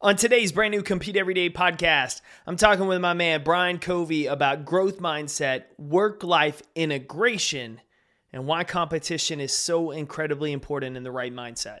On today's brand new Compete Everyday podcast, I'm talking with my man Brian Covey about growth mindset, work life integration, and why competition is so incredibly important in the right mindset.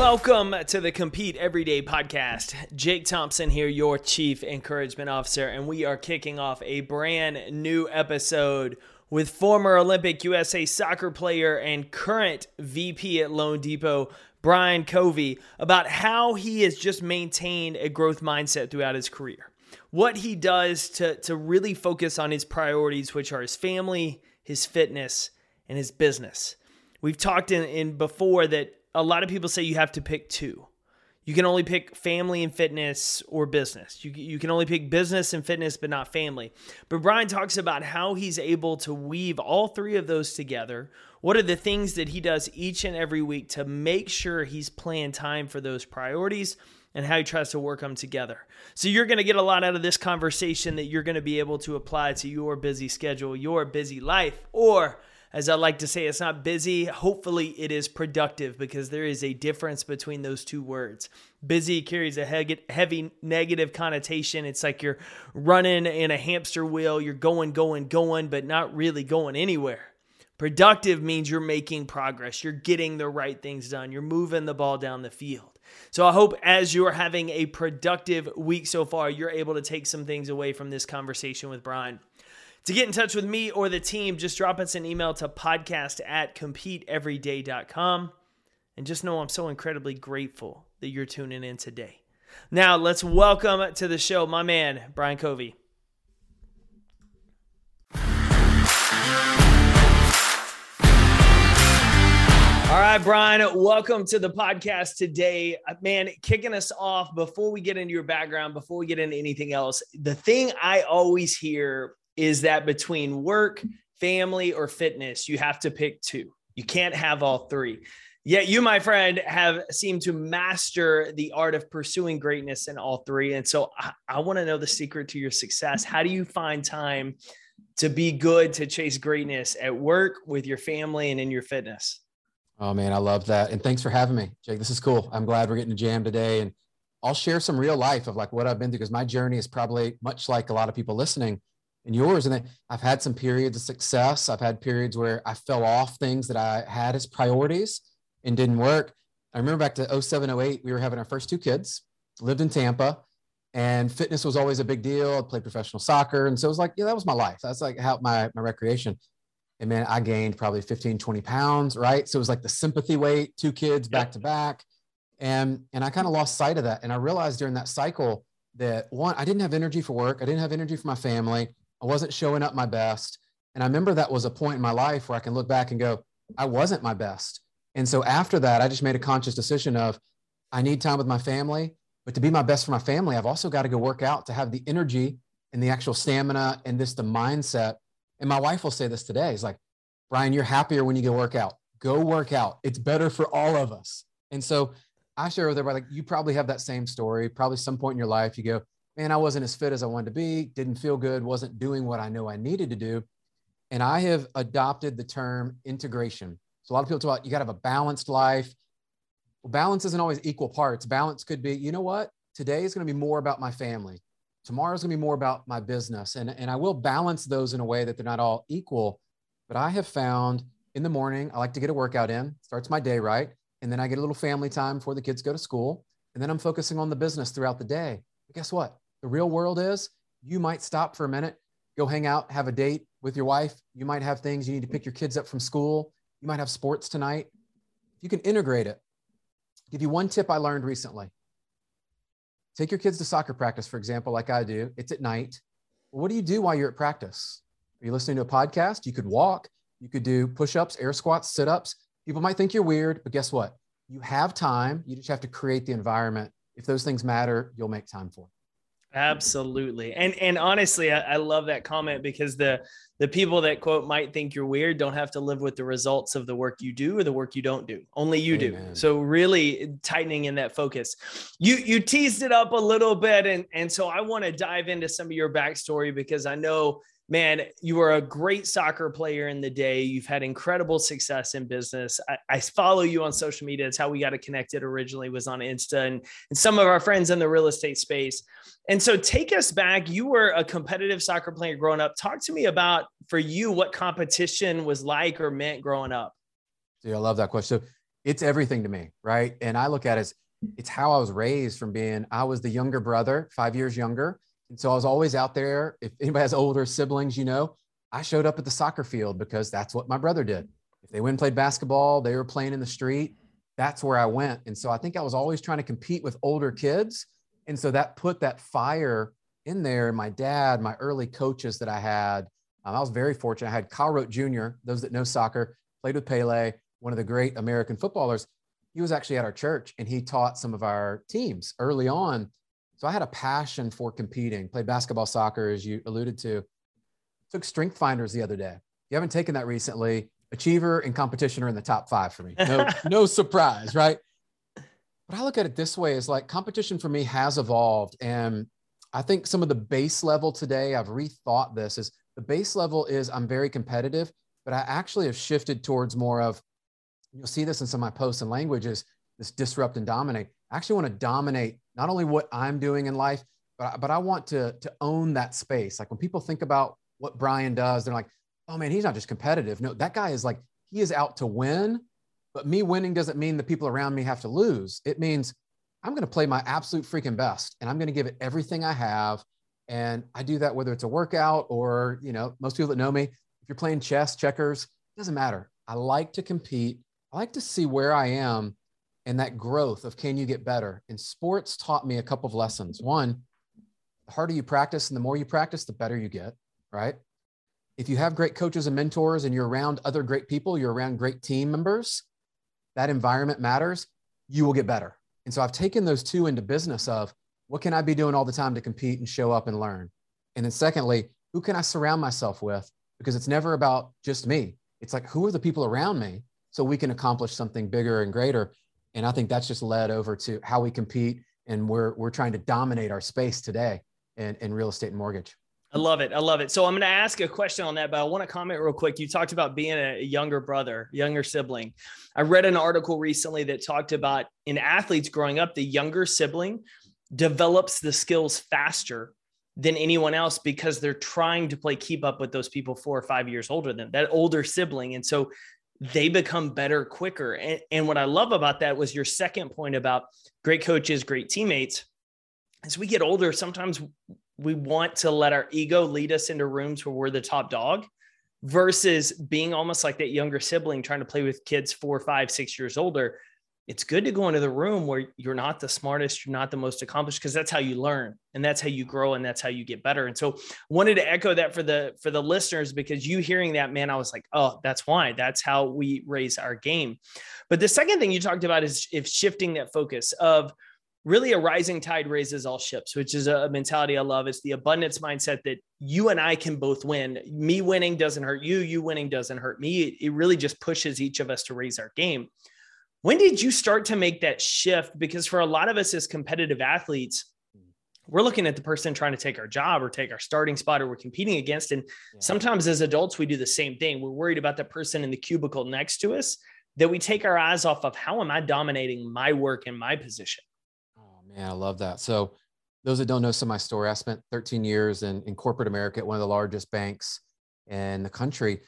Welcome to the Compete Everyday podcast. Jake Thompson here, your Chief Encouragement Officer, and we are kicking off a brand new episode with former Olympic USA soccer player and current VP at loanDepot, Brian Covey, about how he has just maintained a growth mindset throughout his career. What he does to, to really focus on his priorities, which are his family, his fitness, and his business. We've talked in, in before that a lot of people say you have to pick two. You can only pick family and fitness or business. You, you can only pick business and fitness, but not family. But Brian talks about how he's able to weave all three of those together. What are the things that he does each and every week to make sure he's playing time for those priorities and how he tries to work them together. So you're going to get a lot out of this conversation that you're going to be able to apply to your busy schedule, your busy life, or as I like to say, it's not busy. Hopefully, it is productive because there is a difference between those two words. Busy carries a heavy negative connotation. It's like you're running in a hamster wheel, you're going, going, going, but not really going anywhere. Productive means you're making progress, you're getting the right things done, you're moving the ball down the field. So I hope as you're having a productive week so far, you're able to take some things away from this conversation with Brian. To get in touch with me or the team, just drop us an email to podcast at competeeveryday.com. And just know I'm so incredibly grateful that you're tuning in today. Now, let's welcome to the show my man, Brian Covey. All right, Brian, welcome to the podcast today. Uh, man, kicking us off before we get into your background, before we get into anything else, the thing I always hear is that between work, family, or fitness, you have to pick two. You can't have all three. Yet you, my friend, have seemed to master the art of pursuing greatness in all three. And so I, I want to know the secret to your success. How do you find time to be good, to chase greatness at work, with your family, and in your fitness? Oh man, I love that. And thanks for having me, Jake. This is cool. I'm glad we're getting to jam today. And I'll share some real life of like what I've been through because my journey is probably much like a lot of people listening and yours. And I've had some periods of success. I've had periods where I fell off things that I had as priorities and didn't work. I remember back to 07, 08, we were having our first two kids, lived in Tampa, and fitness was always a big deal. I played professional soccer. And so it was like, yeah, that was my life. That's like how my, my recreation. And man, I gained probably 15, 20 pounds, right? So it was like the sympathy weight, two kids back to back. And, and I kind of lost sight of that. And I realized during that cycle that one, I didn't have energy for work. I didn't have energy for my family. I wasn't showing up my best. And I remember that was a point in my life where I can look back and go, I wasn't my best. And so after that, I just made a conscious decision of I need time with my family, but to be my best for my family, I've also got to go work out to have the energy and the actual stamina and this the mindset. And my wife will say this today. It's like, Brian, you're happier when you go work out. Go work out. It's better for all of us. And so I share with everybody, like you probably have that same story. Probably some point in your life, you go, man, I wasn't as fit as I wanted to be, didn't feel good, wasn't doing what I know I needed to do. And I have adopted the term integration. So a lot of people talk about you got to have a balanced life. Well, balance isn't always equal parts. Balance could be, you know what? Today is going to be more about my family. Tomorrow is going to be more about my business. And, and I will balance those in a way that they're not all equal. But I have found in the morning, I like to get a workout in, starts my day right. And then I get a little family time before the kids go to school. And then I'm focusing on the business throughout the day. But guess what? The real world is you might stop for a minute, go hang out, have a date with your wife. You might have things you need to pick your kids up from school. You might have sports tonight. You can integrate it. give you one tip I learned recently. Take your kids to soccer practice, for example, like I do. It's at night. Well, what do you do while you're at practice? Are you listening to a podcast? You could walk, you could do push ups, air squats, sit ups. People might think you're weird, but guess what? You have time. You just have to create the environment. If those things matter, you'll make time for it. Absolutely. And and honestly, I, I, love that comment because the the people that quote might think you're weird don't have to live with the results of the work you do or the work you don't do. Only you Amen. do. So really tightening in that focus. You you teased it up a little bit and and so I want to dive into some of your backstory because I know man, you were a great soccer player in the day. You've had incredible success in business. I, I, follow you on social media. It's how we got connected originally was on Insta and, and some of our friends in the real estate space. And so take us back. You were a competitive soccer player growing up. Talk to me about for you what competition was like or meant growing up. Yeah, I love that question. So it's everything to me, right? And I look at it as it's how I was raised from being I was the younger brother, five years younger and so I was always out there. If anybody has older siblings, you know, I showed up at the soccer field because that's what my brother did. If they went and played basketball, they were playing in the street. That's where I went. And so I think I was always trying to compete with older kids. And so that put that fire in there. And My dad, my early coaches that I had, um, I was very fortunate. I had Kyle Rote Jr., those that know soccer, played with Pele, one of the great American footballers. He was actually at our church and he taught some of our teams early on. So I had a passion for competing, played basketball, soccer, as you alluded to. Took Strength Finders the other day. You haven't taken that recently. Achiever and competition are in the top five for me. No, no surprise, right? But I look at it this way: is like competition for me has evolved, and I think some of the base level today, I've rethought this. Is the base level is I'm very competitive, but I actually have shifted towards more of. You'll see this in some of my posts and languages. This disrupt and dominate. I actually want to dominate not only what I'm doing in life, but, but I want to, to own that space. Like when people think about what Brian does, they're like, oh man, he's not just competitive. No, that guy is like, he is out to win. But me winning doesn't mean the people around me have to lose. It means I'm going to play my absolute freaking best and I'm going to give it everything I have. And I do that whether it's a workout or, you know, most people that know me, if you're playing chess, checkers, doesn't matter. I like to compete. I like to see where I am and that growth of can you get better. And sports taught me a couple of lessons. One, the harder you practice and the more you practice, the better you get, right? If you have great coaches and mentors and you're around other great people, you're around great team members, that environment matters, you will get better. And so I've taken those two into business of what can I be doing all the time to compete and show up and learn? And then secondly, who can I surround myself with? Because it's never about just me. It's like, who are the people around me so we can accomplish something bigger and greater? And I think that's just led over to how we compete and we're, we're trying to dominate our space today in, in real estate and mortgage. I love it. I love it. So I'm going to ask a question on that, but I want to comment real quick. You talked about being a younger brother, younger sibling. I read an article recently that talked about in athletes growing up, the younger sibling develops the skills faster than anyone else because they're trying to play keep up with those people four or five years older than that older sibling. And so they become better quicker. And, and what I love about that was your second point about great coaches, great teammates. As we get older, sometimes we want to let our ego lead us into rooms where we're the top dog versus being almost like that younger sibling trying to play with kids four, five, six years older it's good to go into the room where you're not the smartest, you're not the most accomplished, because that's how you learn and that's how you grow and that's how you get better. And so wanted to echo that for the for the listeners because you hearing that, man, I was like, oh, that's why. That's how we raise our game. But the second thing you talked about is if shifting that focus of really a rising tide raises all ships, which is a mentality I love. It's the abundance mindset that you and I can both win. Me winning doesn't hurt you, you winning doesn't hurt me. It really just pushes each of us to raise our game. When did you start to make that shift? Because for a lot of us as competitive athletes, we're looking at the person trying to take our job or take our starting spot or we're competing against. And yeah. sometimes as adults, we do the same thing. We're worried about the person in the cubicle next to us that we take our eyes off of how am I dominating my work and my position? Oh man, I love that. So those that don't know some of my story, I spent 13 years in, in corporate America at one of the largest banks in the country.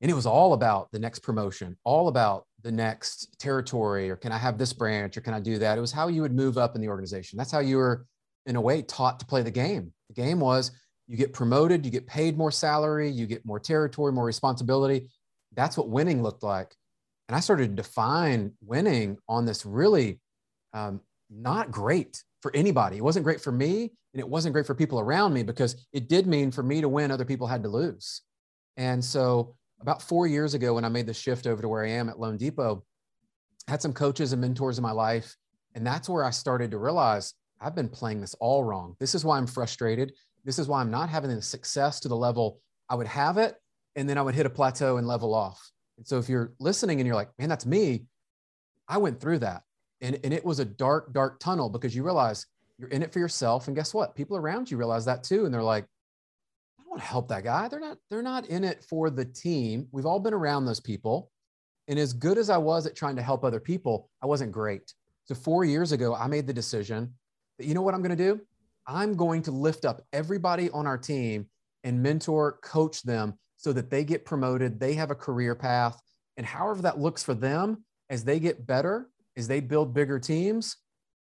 And it was all about the next promotion, all about the next territory, or can I have this branch, or can I do that? It was how you would move up in the organization. That's how you were, in a way, taught to play the game. The game was you get promoted, you get paid more salary, you get more territory, more responsibility. That's what winning looked like. And I started to define winning on this really um, not great for anybody. It wasn't great for me and it wasn't great for people around me because it did mean for me to win, other people had to lose. And so about four years ago, when I made the shift over to where I am at loanDepot, I had some coaches and mentors in my life. And that's where I started to realize I've been playing this all wrong. This is why I'm frustrated. This is why I'm not having the success to the level I would have it. And then I would hit a plateau and level off. And so if you're listening and you're like, man, that's me, I went through that. And, and it was a dark, dark tunnel because you realize you're in it for yourself. And guess what? People around you realize that too. And they're like, want to help that guy. They're not, they're not in it for the team. We've all been around those people. And as good as I was at trying to help other people, I wasn't great. So four years ago, I made the decision that, you know what I'm going to do? I'm going to lift up everybody on our team and mentor, coach them so that they get promoted, they have a career path. And however that looks for them, as they get better, as they build bigger teams,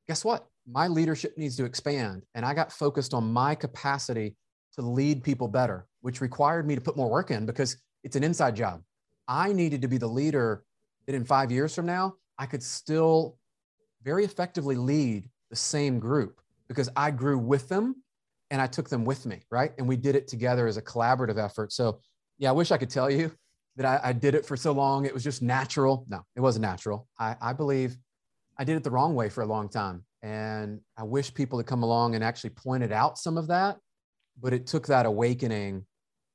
guess what? My leadership needs to expand. And I got focused on my capacity to lead people better, which required me to put more work in because it's an inside job. I needed to be the leader that in five years from now, I could still very effectively lead the same group because I grew with them and I took them with me, right? And we did it together as a collaborative effort. So, yeah, I wish I could tell you that I, I did it for so long. It was just natural. No, it wasn't natural. I, I believe I did it the wrong way for a long time. And I wish people had come along and actually pointed out some of that. But it took that awakening.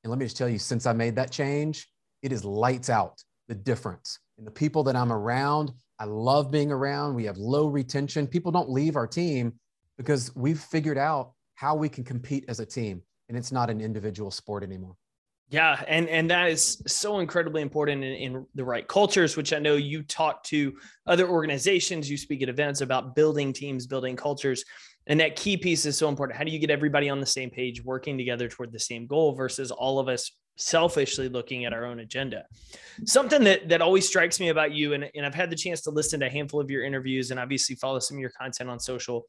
And let me just tell you, since I made that change, it is lights out the difference. And the people that I'm around, I love being around. We have low retention. People don't leave our team because we've figured out how we can compete as a team. And it's not an individual sport anymore. Yeah, and and that is so incredibly important in, in, the right cultures, which I know you talk to other organizations, you speak at events about building teams, building cultures, and that key piece is so important. How do you get everybody on the same page, working together toward the same goal, versus all of us selfishly looking at our own agenda? Something that that always strikes me about you, and, and I've had the chance to listen to a handful of your interviews, and obviously follow some of your content on social,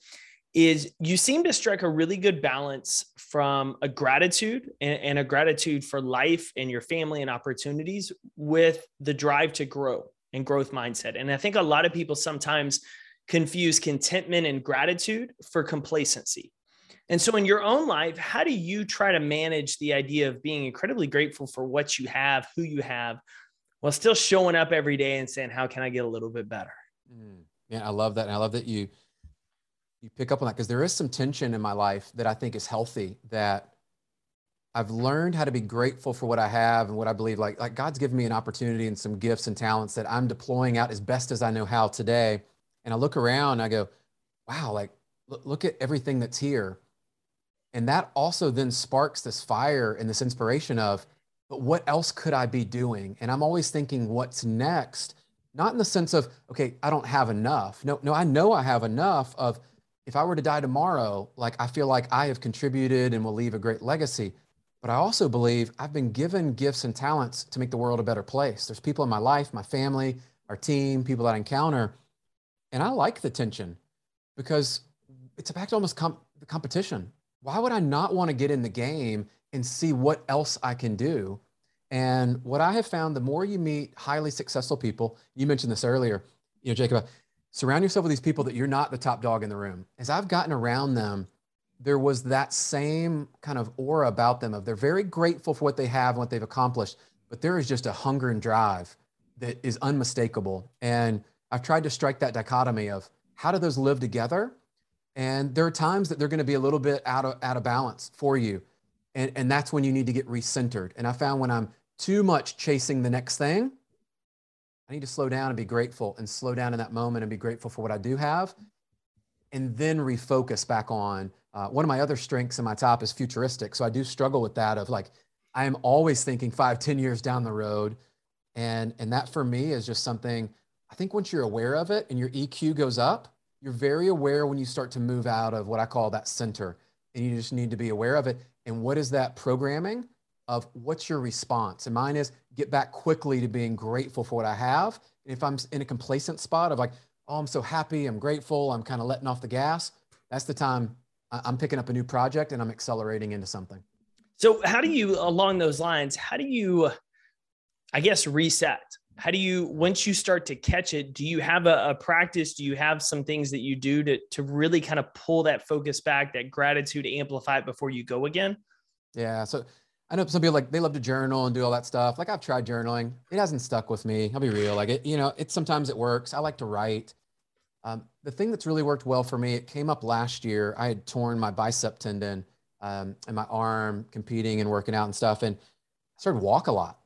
is you seem to strike a really good balance from a gratitude and, and, a gratitude for life and your family and opportunities with the drive to grow and growth mindset. And I think a lot of people sometimes confuse contentment and gratitude for complacency. And so, in your own life, how do you try to manage the idea of being incredibly grateful for what you have, who you have, while still showing up every day and saying, How can I get a little bit better? Mm. Yeah, I love that. And I love that you you pick up on that because there is some tension in my life that I think is healthy that I've learned how to be grateful for what I have and what I believe like like God's given me an opportunity and some gifts and talents that I'm deploying out as best as I know how today and I look around I go wow like look, look at everything that's here and that also then sparks this fire and this inspiration of but what else could I be doing and I'm always thinking what's next not in the sense of okay I don't have enough no no I know I have enough of if I were to die tomorrow, like I feel like I have contributed and will leave a great legacy. But I also believe I've been given gifts and talents to make the world a better place. There's people in my life, my family, our team, people that I encounter. And I like the tension because it's back to almost the competition. Why would I not want to get in the game and see what else I can do? And what I have found, the more you meet highly successful people, you mentioned this earlier, you know, Jacob, surround yourself with these people that you're not the top dog in the room. As I've gotten around them, there was that same kind of aura about them of they're very grateful for what they have and what they've accomplished, but there is just a hunger and drive that is unmistakable. And I've tried to strike that dichotomy of how do those live together? And there are times that they're going to be a little bit out of out of balance for you. And, and that's when you need to get recentered. And I found when I'm too much chasing the next thing, I need to slow down and be grateful and slow down in that moment and be grateful for what I do have. And then refocus back on uh, one of my other strengths in my top is futuristic. So I do struggle with that of like, I am always thinking five, ten years down the road. And, and that for me is just something I think once you're aware of it and your EQ goes up, you're very aware when you start to move out of what I call that center. And you just need to be aware of it. And what is that programming? of what's your response? And mine is get back quickly to being grateful for what I have. And if I'm in a complacent spot of like, oh, I'm so happy, I'm grateful, I'm kind of letting off the gas, that's the time I'm picking up a new project and I'm accelerating into something. So, how do you, along those lines, how do you, I guess, reset? How do you once you start to catch it do you have a, a, practice? Do you have some things that you do to to really kind of pull that focus back that gratitude amplify it before you go again? Yeah so i know some people like they love to journal and do all that stuff. Like i've tried journaling. It hasn't stuck with me. I'll be real. Like it you know it sometimes it works. I like to write. Um, the thing that's really worked well for me it came up last year. I had torn my bicep tendon um, and my arm competing and working out and stuff and i started walk a lot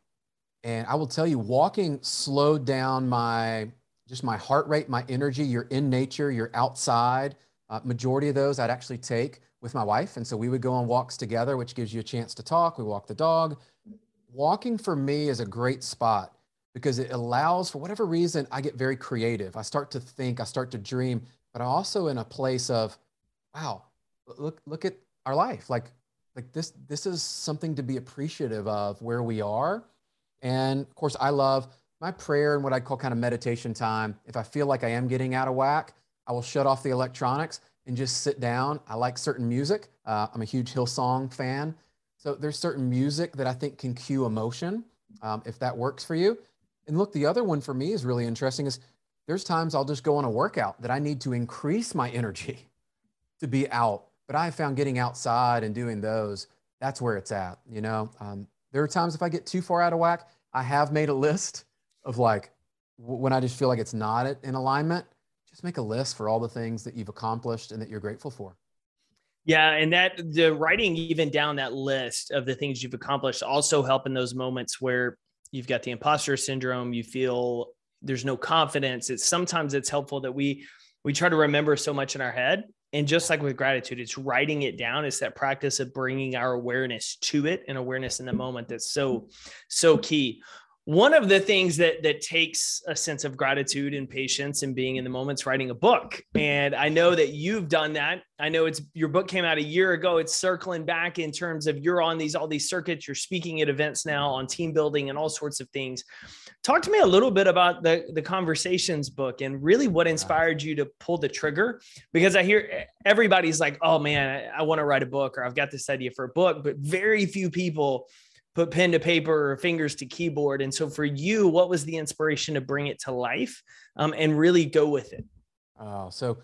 and I will tell you, walking slowed down my just my heart rate, my energy. You're in nature, you're outside. Uh, majority of those I'd actually take with my wife. And so we would go on walks together, which gives you a chance to talk. We walk the dog. Walking for me is a great spot because it allows, for whatever reason, I get very creative. I start to think, I start to dream, but I'm also in a place of, wow, look, look at our life. Like, like this, this is something to be appreciative of where we are and of course, I love my prayer and what I call kind of meditation time. If I feel like I am getting out of whack, I will shut off the electronics and just sit down. I like certain music. Uh, I'm a huge Hillsong fan. So there's certain music that I think can cue emotion, um, if that works for you. And look, the other one for me is really interesting is there's times I'll just go on a workout that I need to increase my energy to be out. But I found getting outside and doing those, that's where it's at. You know, um, there are times if I get too far out of whack, I have made a list of like when I just feel like it's not in alignment, just make a list for all the things that you've accomplished and that you're grateful for. Yeah, and that the writing even down that list of the things you've accomplished also help in those moments where you've got the imposter syndrome, you feel there's no confidence. It's sometimes it's helpful that we we try to remember so much in our head and just like with gratitude, it's writing it down. It's that practice of bringing our awareness to it and awareness in the moment that's so, so key. One of the things that that takes a sense of gratitude and patience and being in the moments writing a book. And I know that you've done that. I know it's your book came out a year ago. It's circling back in terms of you're on these all these circuits, you're speaking at events now on team building and all sorts of things. Talk to me a little bit about the, the conversations book and really what inspired you to pull the trigger. Because I hear everybody's like, oh man, I, I want to write a book or I've got this idea for a book, but very few people put pen to paper or fingers to keyboard. And so for you, what was the inspiration to bring it to life um, and really go with it? Oh, so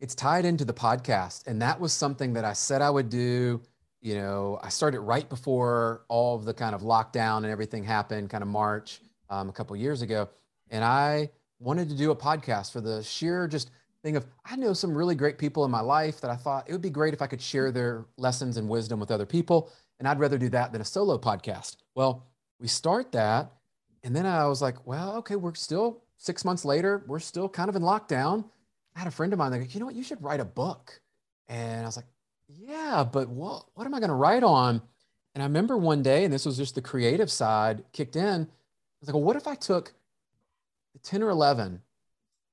it's tied into the podcast. And that was something that I said I would do. You know, I started right before all of the kind of lockdown and everything happened, kind of March um, a couple years ago, and I wanted to do a podcast for the sheer just thing of I know some really great people in my life that I thought it would be great if I could share their lessons and wisdom with other people, and I'd rather do that than a solo podcast. Well, we start that, and then I was like, well, okay, we're still six months later, we're still kind of in lockdown. I had a friend of mine like, you know what, you should write a book, and I was like, yeah, but what what am I going to write on? And I remember one day, and this was just the creative side kicked in I was like, well, what if I took 10 or 11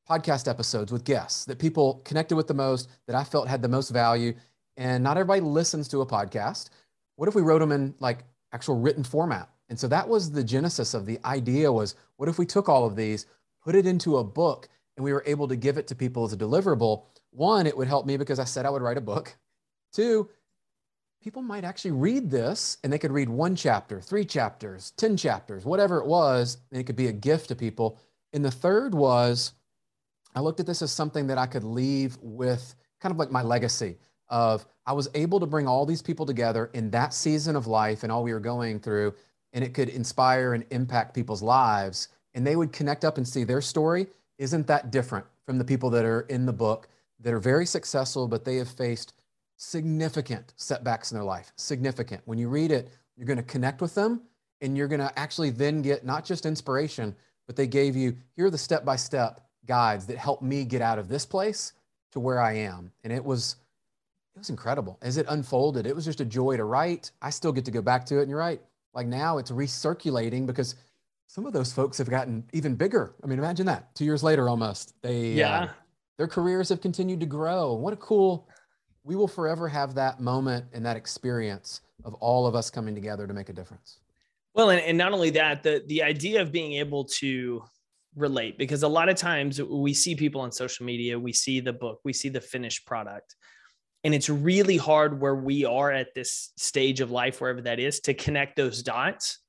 podcast episodes with guests that people connected with the most, that I felt had the most value, and not everybody listens to a podcast. What if we wrote them in like actual written format? And so that was the genesis of the idea was what if we took all of these, put it into a book, and we were able to give it to people as a deliverable? One, it would help me because I said I would write a book. Two, people might actually read this and they could read one chapter, three chapters, 10 chapters, whatever it was, and it could be a gift to people. And the third was I looked at this as something that I could leave with kind of like my legacy of I was able to bring all these people together in that season of life and all we were going through, and it could inspire and impact people's lives. And they would connect up and see their story isn't that different from the people that are in the book that are very successful, but they have faced significant setbacks in their life. Significant. When you read it, you're going to connect with them and you're going to actually then get not just inspiration, but they gave you here are the step by step guides that helped me get out of this place to where I am. And it was it was incredible as it unfolded. It was just a joy to write. I still get to go back to it. And you're right. Like now it's recirculating because some of those folks have gotten even bigger. I mean, imagine that two years later almost. They yeah. Uh, their careers have continued to grow. What a cool we will forever have that moment and that experience of all of us coming together to make a difference. Well, and, and not only that, the the idea of being able to relate, because a lot of times we see people on social media, we see the book, we see the finished product. And it's really hard where we are at this stage of life, wherever that is, to connect those dots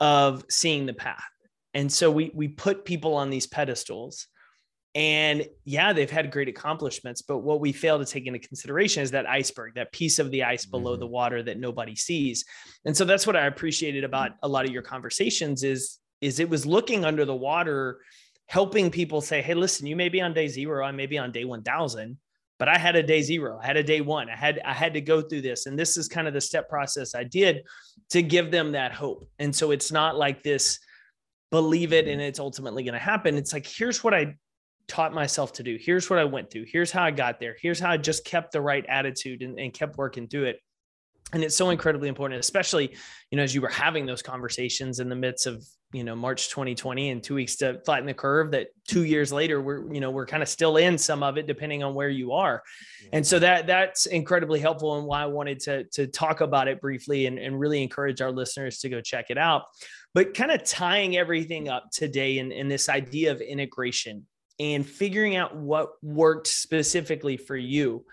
of seeing the path And so we we put people on these pedestals. And yeah, they've had great accomplishments, but what we fail to take into consideration is that iceberg, that piece of the ice below mm-hmm. the water that nobody sees. And so that's what I appreciated about a lot of your conversations is is it was looking under the water, helping people say, "Hey, listen, you may be on day 0, I may be on day 1000, but I had a day 0, I had a day 1. I had I had to go through this and this is kind of the step process I did to give them that hope. And so it's not like this believe it and it's ultimately going to happen. It's like, here's what I taught myself to do. Here's what I went through. Here's how I got there. Here's how I just kept the right attitude and, and kept working through it. And it's so incredibly important, especially, you know, as you were having those conversations in the midst of, you know, March 2020 and two weeks to flatten the curve that two years later, we're, you know, we're kind of still in some of it, depending on where you are. And so that that's incredibly helpful and why I wanted to, to talk about it briefly and, and really encourage our listeners to go check it out but kind of tying everything up today in, in this idea of integration and figuring out what worked specifically for you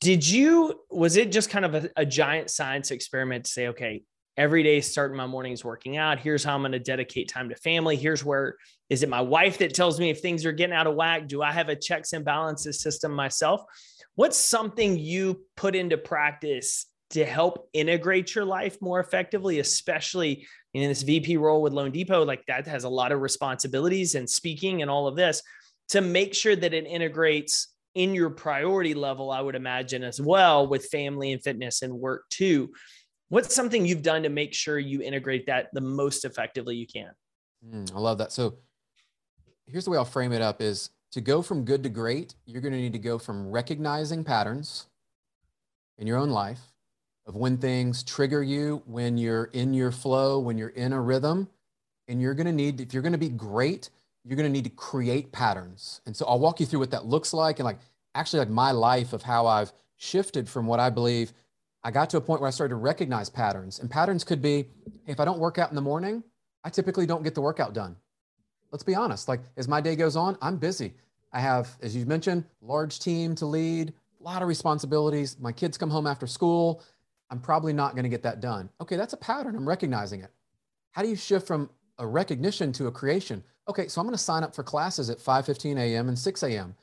did you was it just kind of a, a, giant science experiment to say okay every day starting my mornings working out. Here's how i'm going to dedicate time to family. Here's where is it my wife that tells me if things are getting out of whack? Do i have a checks and balances system myself? What's something you put into practice to help integrate your life more effectively, especially in this VP role with loanDepot, like that has a lot of responsibilities and speaking and all of this to make sure that it integrates in your priority level, I would imagine as well with family and fitness and work too. What's something you've done to make sure you integrate that the most effectively you can? Mm, I love that. So here's the way I'll frame it up is to go from good to great, you're going to need to go from recognizing patterns in your own life of when things trigger you, when you're in your flow, when you're in a rhythm. And you're going to need, if you're going to be great, you're going to need to create patterns. And so I'll walk you through what that looks like and like actually like my life of how I've shifted from what I believe. I got to a point where I started to recognize patterns. And patterns could be if I don't work out in the morning, I typically don't get the workout done. Let's be honest. Like as my day goes on, I'm busy. I have, as you mentioned, large team to lead, a lot of responsibilities. My kids come home after school. I'm probably not going to get that done. Okay, that's a pattern. I'm recognizing it. How do you shift from a recognition to a creation? Okay, so I'm going to sign up for classes at 5:15 a.m. and 6 a.m.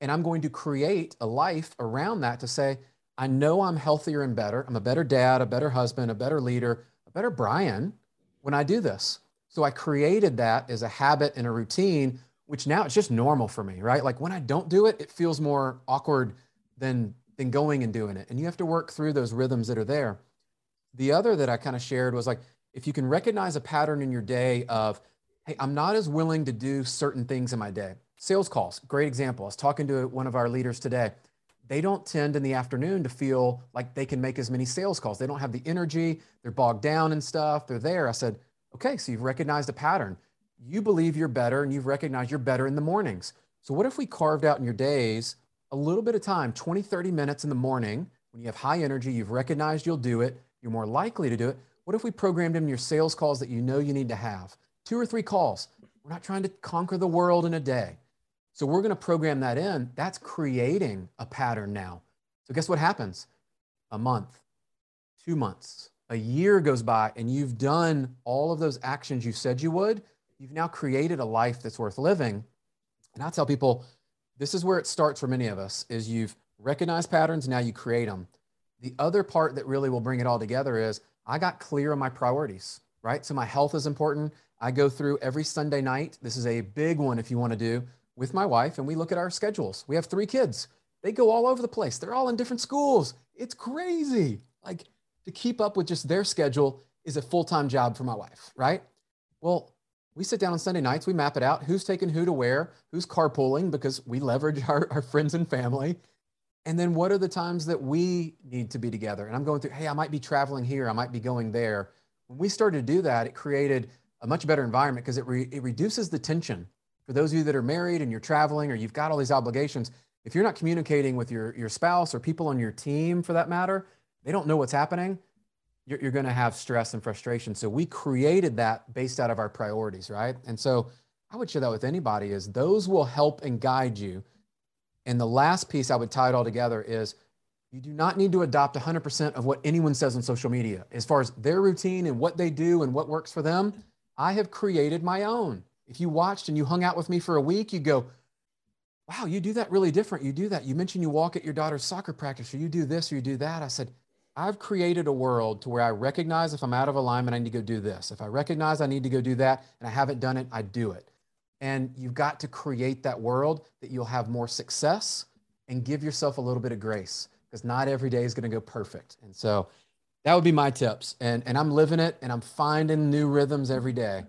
And I'm going to create a life around that to say, I know I'm healthier and better. I'm a better dad, a better husband, a better leader, a better Brian when I do this. So I created that as a habit and a routine, which now it's just normal for me, right? Like when I don't do it, it feels more awkward than than going and doing it. And you have to work through those rhythms that are there. The other that I kind of shared was like, if you can recognize a pattern in your day of, hey, I'm not as willing to do certain things in my day. Sales calls, great example. I was talking to one of our leaders today. They don't tend in the afternoon to feel like they can make as many sales calls. They don't have the energy. They're bogged down and stuff. They're there. I said, okay, so you've recognized a pattern. You believe you're better and you've recognized you're better in the mornings. So, what if we carved out in your days a little bit of time, 20, 30 minutes in the morning, when you have high energy, you've recognized you'll do it, you're more likely to do it. What if we programmed in your sales calls that you know you need to have? Two or three calls. We're not trying to conquer the world in a day. So we're going to program that in. That's creating a pattern now. So guess what happens? A month, two months, a year goes by, and you've done all of those actions you said you would. You've now created a life that's worth living. And I tell people, this is where it starts for many of us is you've recognized patterns now you create them the other part that really will bring it all together is i got clear on my priorities right so my health is important i go through every sunday night this is a big one if you want to do with my wife and we look at our schedules. We have three kids. They go all over the place. They're all in different schools. It's crazy. Like to keep up with just their schedule is a full-time job for my wife right? Well we sit down on Sunday nights, we map it out. Who's taking who to where, who's carpooling? Because we leverage our, our friends and family. And then what are the times that we need to be together? And I'm going through, hey, I might be traveling here, I might be going there. When we started to do that, it created a much better environment because it, re- it reduces the tension. For those of you that are married and you're traveling or you've got all these obligations, if you're not communicating with your, your spouse or people on your team for that matter, they don't know what's happening you're, you're going to have stress and frustration. So we created that based out of our priorities, right? And so I would share that with anybody is those will help and guide you. And the last piece I would tie it all together is you do not need to adopt 100% of what anyone says on social media as far as their routine and what they do and what works for them. I have created my own. If you watched and you hung out with me for a week, you go, wow, you do that really different. You do that. You mentioned you walk at your daughter's soccer practice or you do this or you do that. I said, I've created a world to where I recognize if I'm out of alignment, I need to go do this. If I recognize I need to go do that and I haven't done it, I do it. And you've got to create that world that you'll have more success and give yourself a little bit of grace because not every day is going to go perfect. And so that would be my tips. And, and I'm living it and I'm finding new rhythms every day,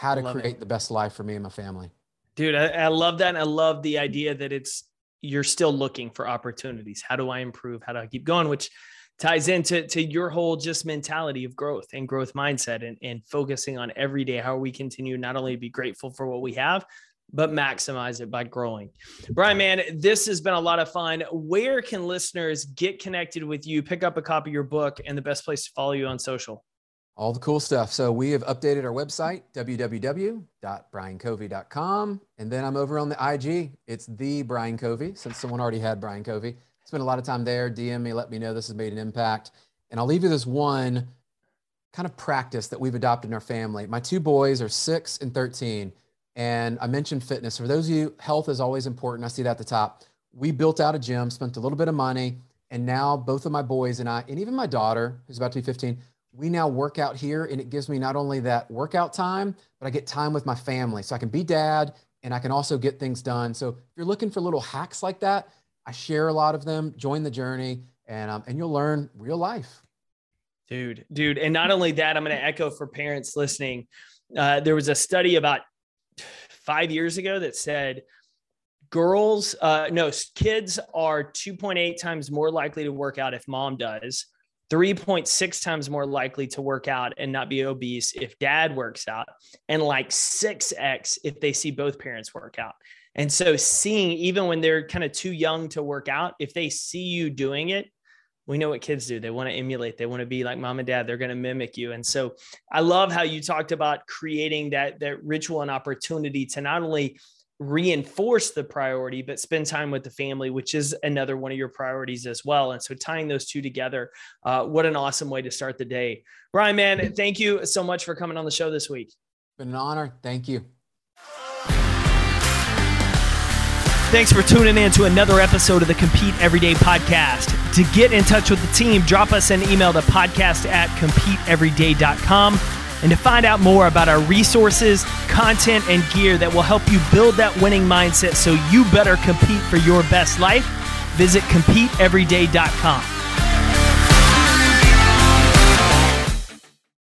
how to create it. the best life for me and my family. Dude, I, I love that. And I love the idea that it's, you're still looking for opportunities. How do I improve? How do I keep going? Which ties into to your whole just mentality of growth and growth mindset and, and focusing on every day how we continue not only be grateful for what we have but maximize it by growing. Brian, man, this has been a lot of fun. Where can listeners get connected with you, pick up a copy of your book, and the best place to follow you on social? All the cool stuff. So we have updated our website, www.briancovey.com. And then I'm over on the IG. It's the Brian Covey, since someone already had Brian Covey. Spend a lot of time there. DM me, let me know this has made an impact. And I'll leave you this one kind of practice that we've adopted in our family. My two boys are six and 13 and I mentioned fitness. For those of you, health is always important. I see that at the top. We built out a gym, spent a little bit of money, and now both of my boys and I, and even my daughter, who's about to be 15, we now work out here. And it gives me not only that workout time, but I get time with my family. So I can be dad and I can also get things done. So if you're looking for little hacks like that, I share a lot of them. Join the journey, and um, and you'll learn real life. Dude, dude, and not only that, I'm going to echo for parents listening. Uh, there was a study about five years ago that said girls, uh, no, kids are 2.8 times more likely to work out if mom does, 3.6 times more likely to work out and not be obese if dad works out, and like 6x if they see both parents work out. And so, seeing even when they're kind of too young to work out, if they see you doing it, we know what kids do. They want to emulate, they want to be like mom and dad, they're going to mimic you. And so I love how you talked about creating that that ritual and opportunity to not only reinforce the priority but spend time with the family which is another one of your priorities as well. And so tying those two together uh, what an awesome way to start the day. Brian man thank you so much for coming on the show this week. Been an honor. Thank you. Thanks for tuning in to another episode of the Compete Everyday podcast. To get in touch with the team, drop us an email to podcast at competeeveryday.com. And to find out more about our resources, content, and gear that will help you build that winning mindset so you better compete for your best life, visit competeeveryday.com.